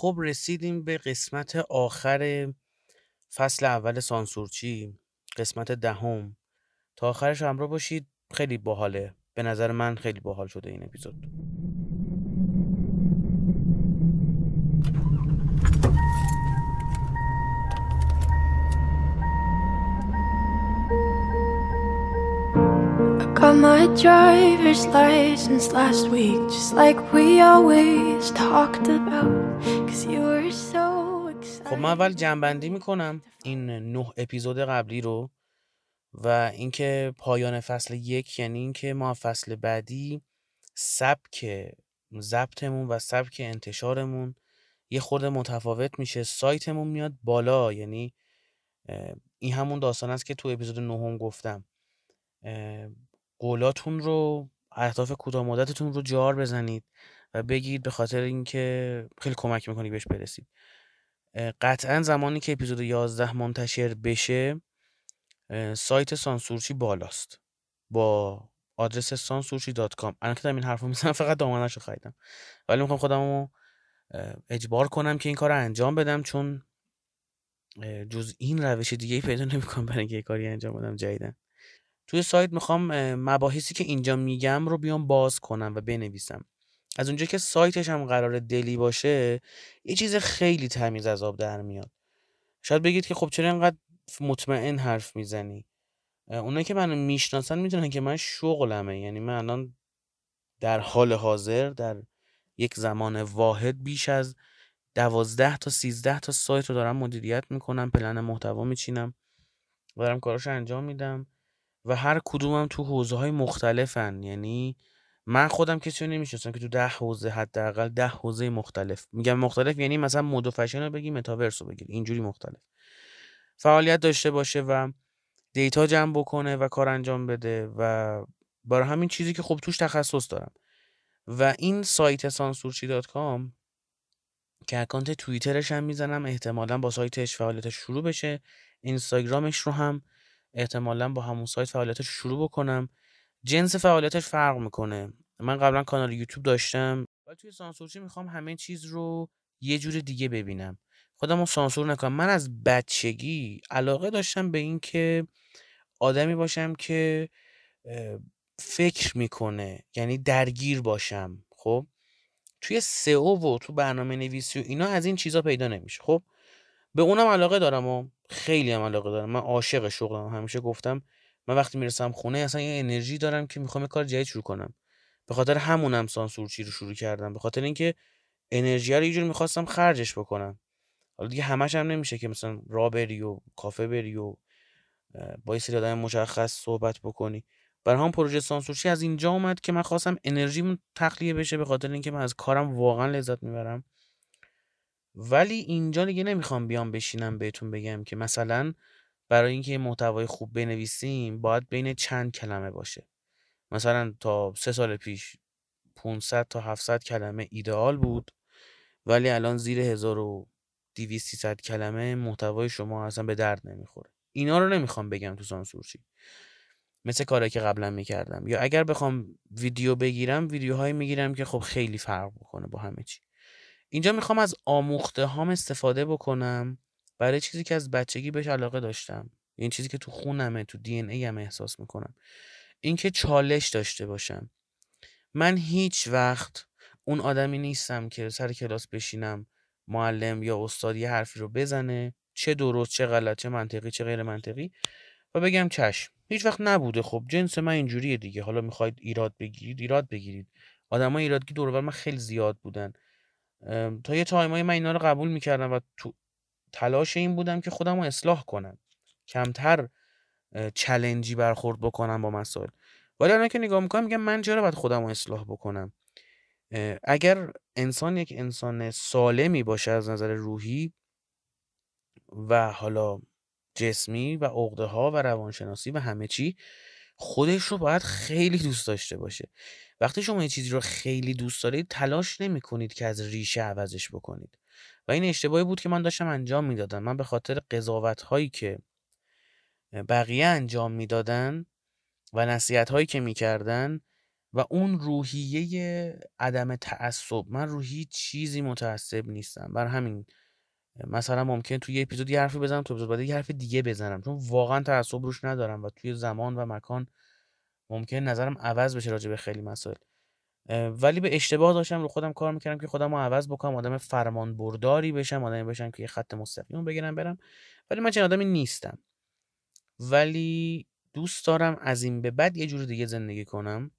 خب رسیدیم به قسمت آخر فصل اول سانسورچی قسمت دهم. تا آخرش همراه باشید خیلی باحاله. به نظر من خیلی باحال شده این اپیزود. Got my driver's license last week, just like we always talked about. Cause you were so خب من اول جنبندی می‌کنم این نه اپیزود قبلی رو و اینکه پایان فصل یک یعنی اینکه ما فصل بعدی سبک ضبطمون و سبک انتشارمون یه خورده متفاوت میشه سایتمون میاد بالا یعنی این همون داستان است که تو اپیزود نهم گفتم قولاتون رو اهداف کوتاه مدتتون رو جار بزنید و بگید به خاطر اینکه خیلی کمک می‌کنی بهش برسید. قطعا زمانی که اپیزود 11 منتشر بشه سایت سانسورچی بالاست. با آدرس سانسورچی دات کام. الان که این حرف می‌زنم فقط دامنش رو خریدم. ولی می‌خوام خودم رو اجبار کنم که این کار رو انجام بدم چون جز این روش دیگه ای پیدا نمی‌کنم برای اینکه کاری انجام بدم جدیدن توی سایت می‌خوام مباحثی که اینجا میگم رو بیام باز کنم و بنویسم. از اونجا که سایتش هم قرار دلی باشه یه چیز خیلی تمیز از آب در میاد. شاید بگید که خب چرا اینقدر مطمئن حرف می‌زنی؟ اونایی که منو می‌شناسن می‌دونن که من شغلمه. یعنی من الان در حال حاضر در یک زمان واحد بیش از دوازده تا سیزده تا سایت رو دارم مدیریت می‌کنم پلن محتوا میچینم و دارم کاراش انجام میدم. و هر کدومم تو حوزه های مختلفن. یعنی من خودم کسی رو نمی‌شناسم که تو ده حوزه حداقل ده حوزه مختلف. میگم مختلف یعنی مثلا مد و فشن رو بگی متاورس رو بگیر اینجوری مختلف. فعالیت داشته باشه و data جمع بکنه و کار انجام بده و برای همین چیزی که خب توش تخصص دارم. و این سایت سانسورچی com که account توییترش هم می‌زنم احتمالا با سایتش فعالیتش شروع بشه. اینستاگرامش رو هم احتمالا با همون سایت فعالیتش شروع بکنم. جنس فعالیتش فرق می‌کنه. من قبلا کانال یوتیوب داشتم. ولی توی سانسورچی می‌خوام همه چیز رو یه جور دیگه ببینم. خودم رو سانسور نکنم. من از بچگی علاقه داشتم به این که آدمی باشم که فکر می‌کنه یعنی درگیر باشم. خب؟ توی سئو و تو برنامه نویسی و اینا از این چیزا پیدا نمیشه. خب؟ به اونم علاقه دارم و خیلی هم علاقه دارم. من عاشق شغلم. همیشه گفتم من وقتی می‌رسم خونه اصلا یه انرژی دارم که می‌خوام کار جدید شروع کنم. به خاطر همونم سانسورچی رو شروع کردم. به خاطر اینکه انرژی رو یه جور می‌خواستم خرجش بکنم. حالا دیگه همش هم نمیشه که مثلا را بری و کافه بری و با یه سری مشخص صحبت بکنی. برای هم پروژه سانسورچی از اینجا اومد که من خواستم انرژیمون تخلیه بشه. به خاطر اینکه من از کارم واقعا لذت می‌برم. ولی اینجا دیگه نمی‌خوام بیام بشینم بهتون بگم که مثلا برای اینکه محتوای خوب بنویسیم باید بین چند کلمه باشه. مثلا تا سه سال پیش 500 تا 700 کلمه ایدئال بود ولی الان زیر 1200 کلمه محتوای شما اصلا به درد نمی‌خوره. اینا رو نمی‌خوام بگم تو سانسورچی. مثل کاری که قبلا می‌کردم. یا اگر بخوام ویدیو بگیرم ویدیوهایی می‌گیرم که خب خیلی فرق بکنه با همه چی. اینجا می‌خوام از آموخته هام استفاده بکنم برای چیزی که از بچگی بهش علاقه داشتم. این چیزی که تو خونمه تو دی ای هم احساس می‌کنم. اینکه چالش داشته باشم. من هیچ وقت اون آدمی نیستم که سر کلاس بشینم معلم یا استاد یه حرفی رو بزنه چه درست چه غلط چه منطقی چه غیر منطقی و بگم چشم. هیچ وقت نبوده. خب جنس من اینجوریه دیگه. حالا می‌خواید ایراد بگیرید ایراد بگیرید. آدمای ایرادگی دور من خیلی زیاد بودن. تا یه تایمای من اینا رو قبول می‌کردم و تو تلاش این بودم که خودم رو اصلاح کنم. کمتر چلنجی برخورد بکنم با مسائل. ولی الان که نگاه می‌کنم میگم من چرا باید خودم رو اصلاح بکنم؟ اگر انسان یک انسان سالمی باشه از نظر روحی و حالا جسمی و عقده ها و روانشناسی و همه چی خودش رو باید خیلی دوست داشته باشه. وقتی شما یه چیزی رو خیلی دوست دارید تلاش نمی کنید که از ریشه عوضش بکنید. و این اشتباهی بود که من داشتم انجام می‌دادم. من به خاطر قضاوت هایی که بقیه انجام می‌دادن و نصیحت هایی که می‌کردن و اون روحیه عدم تعصب من رو هیچ چیزی متعصب نیستم. بر همین مثلا ممکن توی یه اپیزود یه حرفی بزنم تو اپیزود بعد یه حرف دیگه بزنم. چون واقعا تعصب روش ندارم و توی زمان و مکان ممکن نظرم عوض بشه راجع به خیلی مسائل. ولی به اشتباه داشتم رو خودم کار می‌کردم که خودم رو عوض بکنم آدم فرمان برداری بشم آدمی بشم که یه خط مستقیم بگیرم برم. ولی من چنین آدمی نیستم. ولی دوست دارم از این به بعد یه جور دیگه زندگی کنم.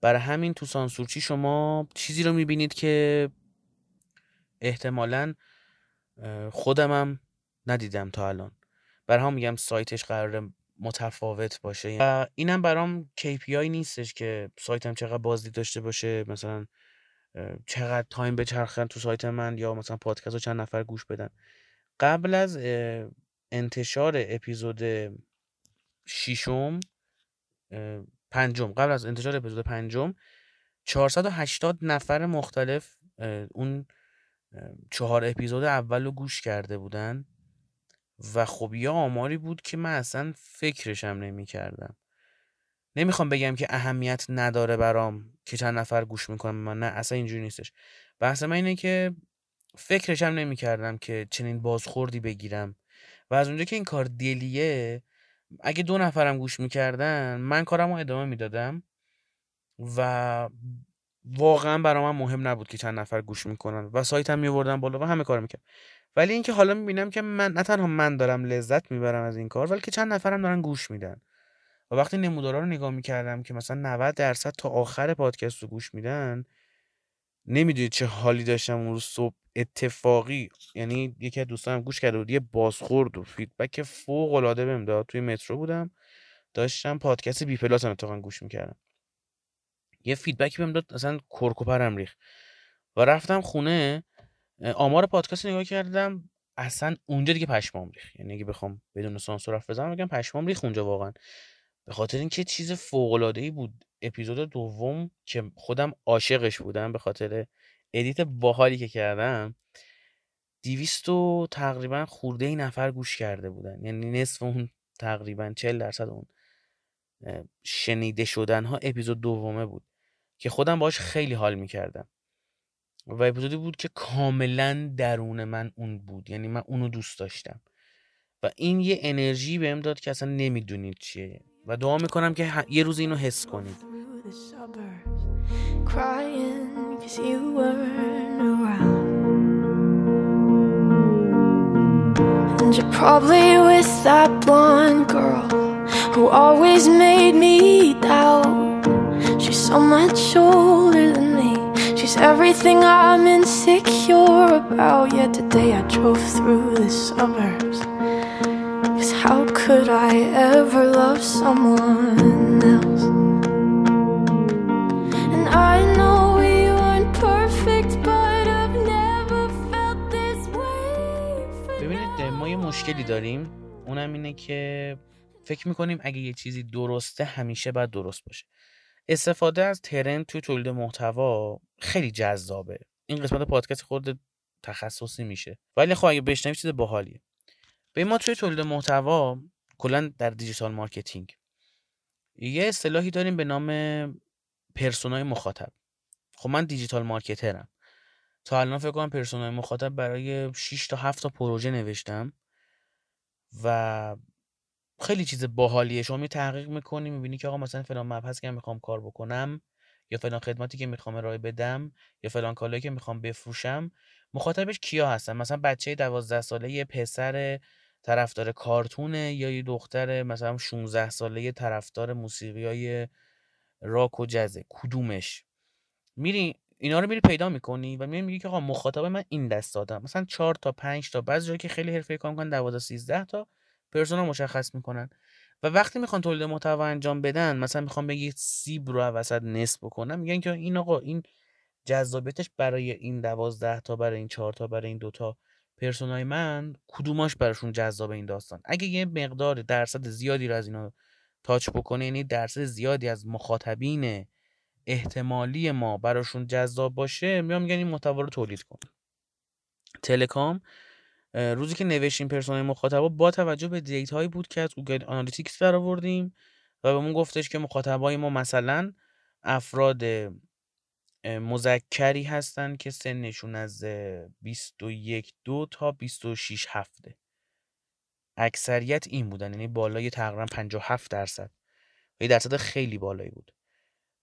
برای همین تو سانسورچی شما چیزی رو می‌بینید که احتمالا خودمم ندیدم تا الان. برای هم میگم سایتش قرار متفاوت باشه. و اینم برام KPI نیستش که سایتم چقدر بازدید داشته باشه. مثلا چقدر تایم بچرخن تو سایت من یا مثلا پادکست رو چند نفر گوش بدن. قبل از انتشار اپیزود ششم پنجم قبل از انتشار اپیزود پنجم 480 نفر مختلف اون چهار اپیزود اول رو گوش کرده بودن و خب یه آماری بود که من اصلا فکرشم نمی کردم نمی‌خوام بگم که اهمیت نداره برام که چند نفر گوش می‌کنم من نه اصلا اینجوری نیستش. بحث من اینه که فکرشم نمی کردم که چنین بازخوردی بگیرم و از اونجا که این کار دلیه اگه دو نفرم گوش می‌کردن من کارم رو ادامه می‌دادم و واقعا برای من مهم نبود که چند نفر گوش می‌کنن و سایتم میوردم بالا و همه کار می‌کرد ولی اینکه حالا می‌بینم که من نه تنها من دارم لذت می‌برم از این کار ولی که چند نفرم دارن گوش میدن. و وقتی نمودارا رو نگاه می‌کردم که مثلا 90 درصد تا آخر پادکست رو گوش میدن نمی‌دونید چه حالی داشتم اون روز صبح. اتفاقی یعنی یکی از دوستانم گوش کرده بود یه بازخورد و فیدبک فوق العاده بهم داد. توی مترو بودم داشتم پادکست بی پلاس هم گوش می‌کردم. یه feedback ی بهم داد اصلا کرک و پرم ریخ و رفتم خونه آمار پادکست نگاه کردم اصلا اونجا دیگه پشمام ریخ یعنی اگه بخوام بدون سانسور حرف بزنم بگم پشمام ریخ اونجا واقعا. به خاطر اینکه چیز فوق العاده ای بود. اپیزود دوم که خودم عاشقش بودم به خاطر edit باحالی که کردم دیویست و تقریبا خورده ای نفر گوش کرده بودن. یعنی نصف اون تقریبا چل درصد اون شنیده شدن ها اپیزود دومه بود. که خودم باش خیلی حال می‌کردم. و اپیزودی بود که کاملا درون من اون بود یعنی من اونو دوست داشتم. و این یه انرژی بهم داد که اصلا نمی‌دونید چیه. و دعا می‌کنم که یه روز اینو حس کنید. So much older than me. She's everything I'm insecure about. Yet today I drove through the suburbs. Cause how could I ever love someone else? And I know we weren't perfect, but I've never felt this way. ببینید ما یه مشکلی داریم اونم اینه که فکر می‌کنیم اگه یه چیزی درسته همیشه باید درست باشه استفاده از trend توی تولید محتوا خیلی جذابه. این قسمت پادکست خود تخصصی میشه. ولی خب اگه بشنوی چیز باحالیه. به ما توی تولید محتوا کلا در digital marketing. یه اصطلاحی داریم به نام persona ی مخاطب. خب من digital marketer م. تا الان فکر کنم persona ی مخاطب برای 6 تا 7 تا پروژه نوشتم و خیلی چیز باحالیه. شما می تحقیق می‌کنی می‌بینی که آقا مثلا فلان مبحث که می‌خوام کار بکنم یا فلان خدماتی که می‌خوام ارائه بدم یا فلان کالایی که می‌خوام بفروشم مخاطبش کیا هستن؟ مثلا بچه 12 ساله یه پسر طرفدار کارتونه یا یه دختر مثلا 16 ساله طرفدار موسیقی های راک و جزه کدومش؟ میری اینا رو میری پیدا می‌کنی و میری میگی که آقا مخاطب من این دست دادم مثلا 4 تا 5 تا بعضی جایی که خیلی حرفه‌ای کار می‌کنن 12 13 تا پرسونا مشخص می‌کنن. و وقتی می‌خوان تولید محتوا انجام بدن مثلا می‌خوام بگی سیب رو وسط نصف بکنم میگن که این آقا این جذابیتش برای این دوازده تا برای این چهار تا برای این دوتا پرسونای من کدوماش براشون جذاب این داستان؟ اگه یه مقدار درصد زیادی رو از اینا تاچ بکنه یعنی درصد زیادی از مخاطبین احتمالی ما براشون جذاب باشه میام میگن این محتوا رو تولید کن. تلکام روزی که نوشتیم persona ی مخاطبا با توجه به data هایی بود که از Google Analytics در آوردیم و بهمون گفتش که مخاطبای ما مثلا افراد مذکری هستن که سنشون از 21 دو تا 26 هفته. اکثریت این بودن یعنی بالای تقریبا 57 درصد. یه درصد خیلی بالایی بود.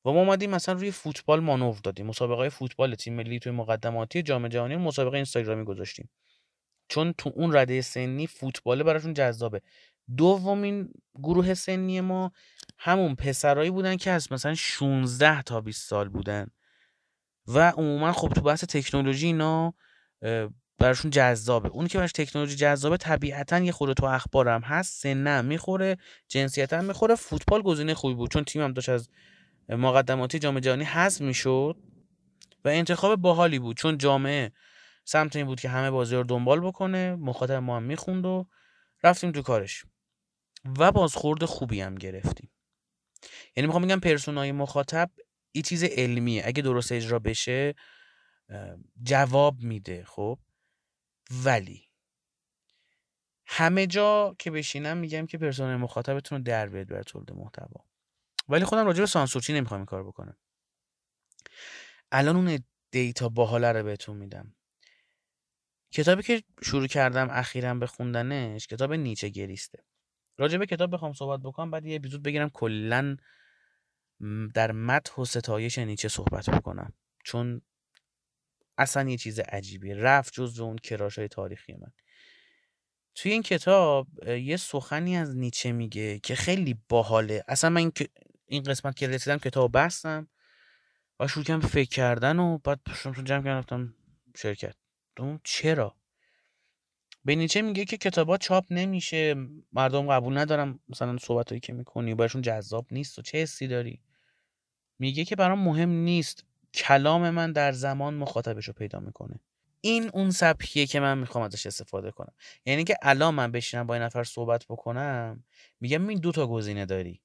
و ما اومدیم مثلا روی فوتبال مانور دادیم. مسابقه فوتبال تیم ملی توی مقدماتی جام جهانی مسابقه اینستاگرامی گذاشتیم. چون تو اون رده سنی فوتبال براشون جذابه. دومین گروه سنی ما همون پسرایی بودن که از مثلا 16 تا 20 سال بودن. و عموما خب تو بحث تکنولوژی اینا براشون جذابه. اون که براش تکنولوژی جذابه طبیعتا یه خورده تو اخبارم هست سنم می‌خوره جنسیت هم می‌خوره فوتبال گزینه خوبی بود. چون تیمم داشت از مقدماتی جام جهانی حذف می‌شد و انتخاب باحالی بود. چون جامعه سمت این بود که همه بازی رو دنبال بکنه مخاطب ما هم می‌خوند و رفتیم تو کارش. و بازخورد خوبی هم گرفتیم. یعنی می‌خوام بگم پرسونای مخاطب این چیز علمیه. اگه درست اجرا بشه جواب میده خب؟ ولی همه جا که بشینم میگم که پرسونای مخاطبتون رو در بیاد بر تولید محتوا. ولی خودم راجع به سانسورچی نمی‌خوام این کار بکنم. الان اون دیتا باحاله رو بهتون میدم. کتابی که شروع کردم اخیرا به خوندنش کتاب نیچه گریسته. راجع به کتاب بخوام صحبت بکنم بعد یه اپیزود بگیرم کلا در مدح و ستایش نیچه صحبت بکنم. چون اصلا یه چیز عجیبیه. رفت جز اون کراش های تاریخی من. توی این کتاب یه سخنی از نیچه میگه که خیلی باحاله. اصلا من این قسمت که رسیدم کتاب بستم و شروع کردم فکر کردن و بعد پشتم جمع کردم شرکت. چرا؟ به نیچه میگه که کتابات چاپ نمیشه. مردم قبول ندارم مثلا صحبتایی که می‌کنی براشون جذاب نیست. و چه حسی داری؟ میگه که برام مهم نیست. کلام من در زمان مخاطبش رو پیدا می‌کنه. این اون سبکیه که من می‌خوام ازش استفاده کنم. یعنی که الان من بشینم با این نفر صحبت بکنم میگم این دو تا گزینه داری.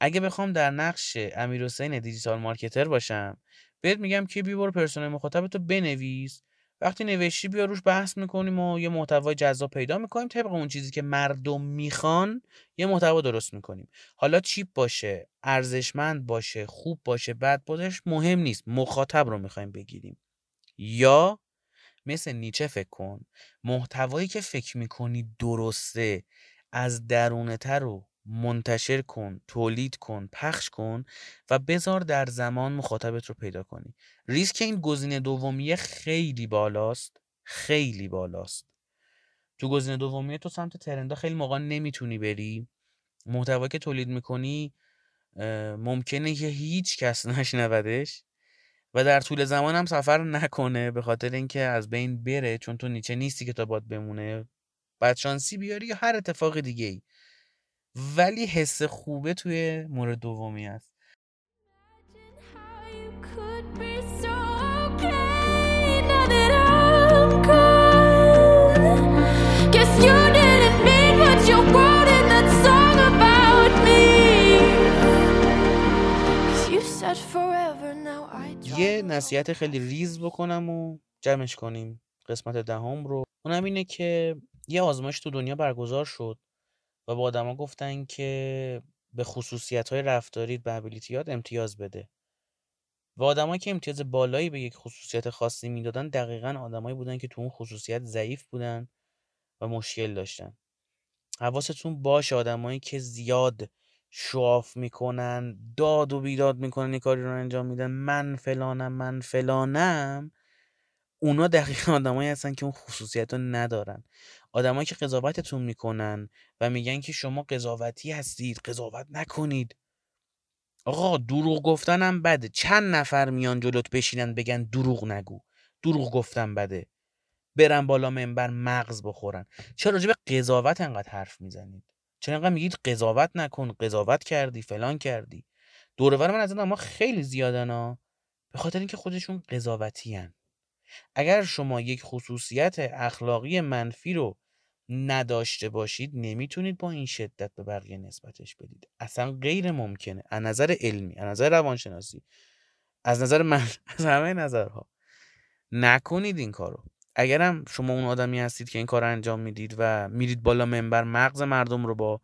اگه بخوام در نقش امیر حسین دیجیتال مارکتر باشم بهت میگم که بی برو پرسونل مخاطبتو بنویس. وقتی نوشتی بیا روش بحث می‌کنیم و یه محتوای جذاب پیدا می‌کنیم طبق اون چیزی که مردم می‌خوان یه محتوا درست می‌کنیم. حالا چیپ باشه ارزشمند باشه خوب باشه بد باشش مهم نیست. مخاطب رو می‌خوایم بگیریم. یا مثل نیچه فکر کن محتوایی که فکر می‌کنی درسته از درونه تر رو منتشر کن تولید کن پخش کن و بذار در زمان مخاطبت رو پیدا کنی. ریسک این گزینه دومیه خیلی بالاست خیلی بالاست. تو گزینه دومیه تو سمت ترندا خیلی موقع نمی‌تونی بری. محتوایی که تولید می‌کنی ممکنه که هیچ کس نشنودش و در طول زمان هم سفر نکنه به خاطر اینکه از بین بره چون تو نیچه نیستی که تا باد بمونه. بعد شانسی بیاری یا هر اتفاق دیگه ای ولی حس خوبه توی مورد دومی است یه نصیحت خیلی ریز بکنم و جمعش کنیم. قسمت دهم رو. اونم اینه که یه آزمایش تو دنیا برگزار شد. و با آدما گفتن که به خصوصیت های رفتاری به ابیلیتیات امتیاز بده. و آدمایی که امتیاز بالایی به یک خصوصیت خاصی می‌دادن دقیقا آدمایی بودن که تو اون خصوصیت ضعیف بودن و مشکل داشتن. حواستون باشه آدمایی که زیاد شواف می‌کنن داد و بیداد می‌کنن این کاری رو انجام میدن. من فلانم من فلانم. اونا دقیقا آدمایی هستن که اون خصوصیت رو ندارن. آدمایی که قضاوتتون می‌کنن و میگن که شما قضاوتی هستید قضاوت نکنید. آقا دروغ گفتنم بده. چند نفر میان جلوت بشینن بگن دروغ نگو. دروغ گفتن بده. برن بالا منبر مغز بخورن. چرا راجع به قضاوت انقدر حرف می‌زنید؟ چرا انقدر میگید قضاوت نکن قضاوت کردی فلان کردی؟ دورور من از این خیلی زیادن ها. به خاطر اینکه خودشون قضاوتی هن. اگر شما یک خصوصیت اخلاقی منفی رو نداشته باشید نمی‌تونید با این شدت به بقیه نسبتش بدید. اصلا غیر ممکنه. از نظر علمی از نظر روانشناسی از نظر من از همه نظرها. نکنید این کارو. اگرم شما اون آدمی هستید که این کار انجام می‌دید و میرید بالا منبر مغز مردم رو با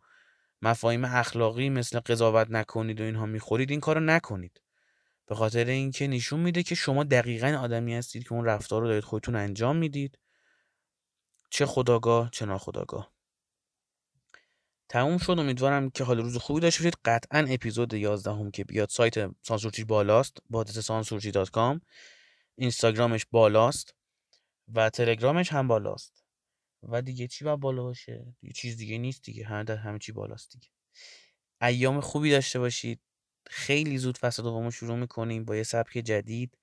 مفاهیم اخلاقی مثل قضاوت نکنید و اینها می‌خورید این کارو نکنید. به خاطر اینکه نشون میده که شما دقیقا آدمی هستید که اون رفتار رو دارید خودتون انجام می‌دید. چه خداگاه چه ناخداگاه. تموم شد. امیدوارم که حال روز خوبی داشته باشید. قطعا اپیزود 11 هم که بیاد سایت سانسورچی بالاست. با سانسورچی دات کام. اینستاگرامش بالاست و تلگرامش هم بالاست. و دیگه چی باید بالا باشه؟ دیگه چیز دیگه نیست دیگه. همه در همه چی بالاست دیگه. ایام خوبی داشته باشید. خیلی زود فصل دومو شروع می‌کنیم با یه سبک جدید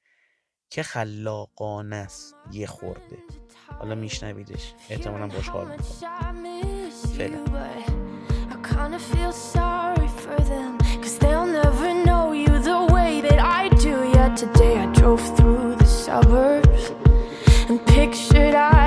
که خلاقانه است یه خورده حالا میشنویدش احتمالا باش حال می‌کنم فعلا I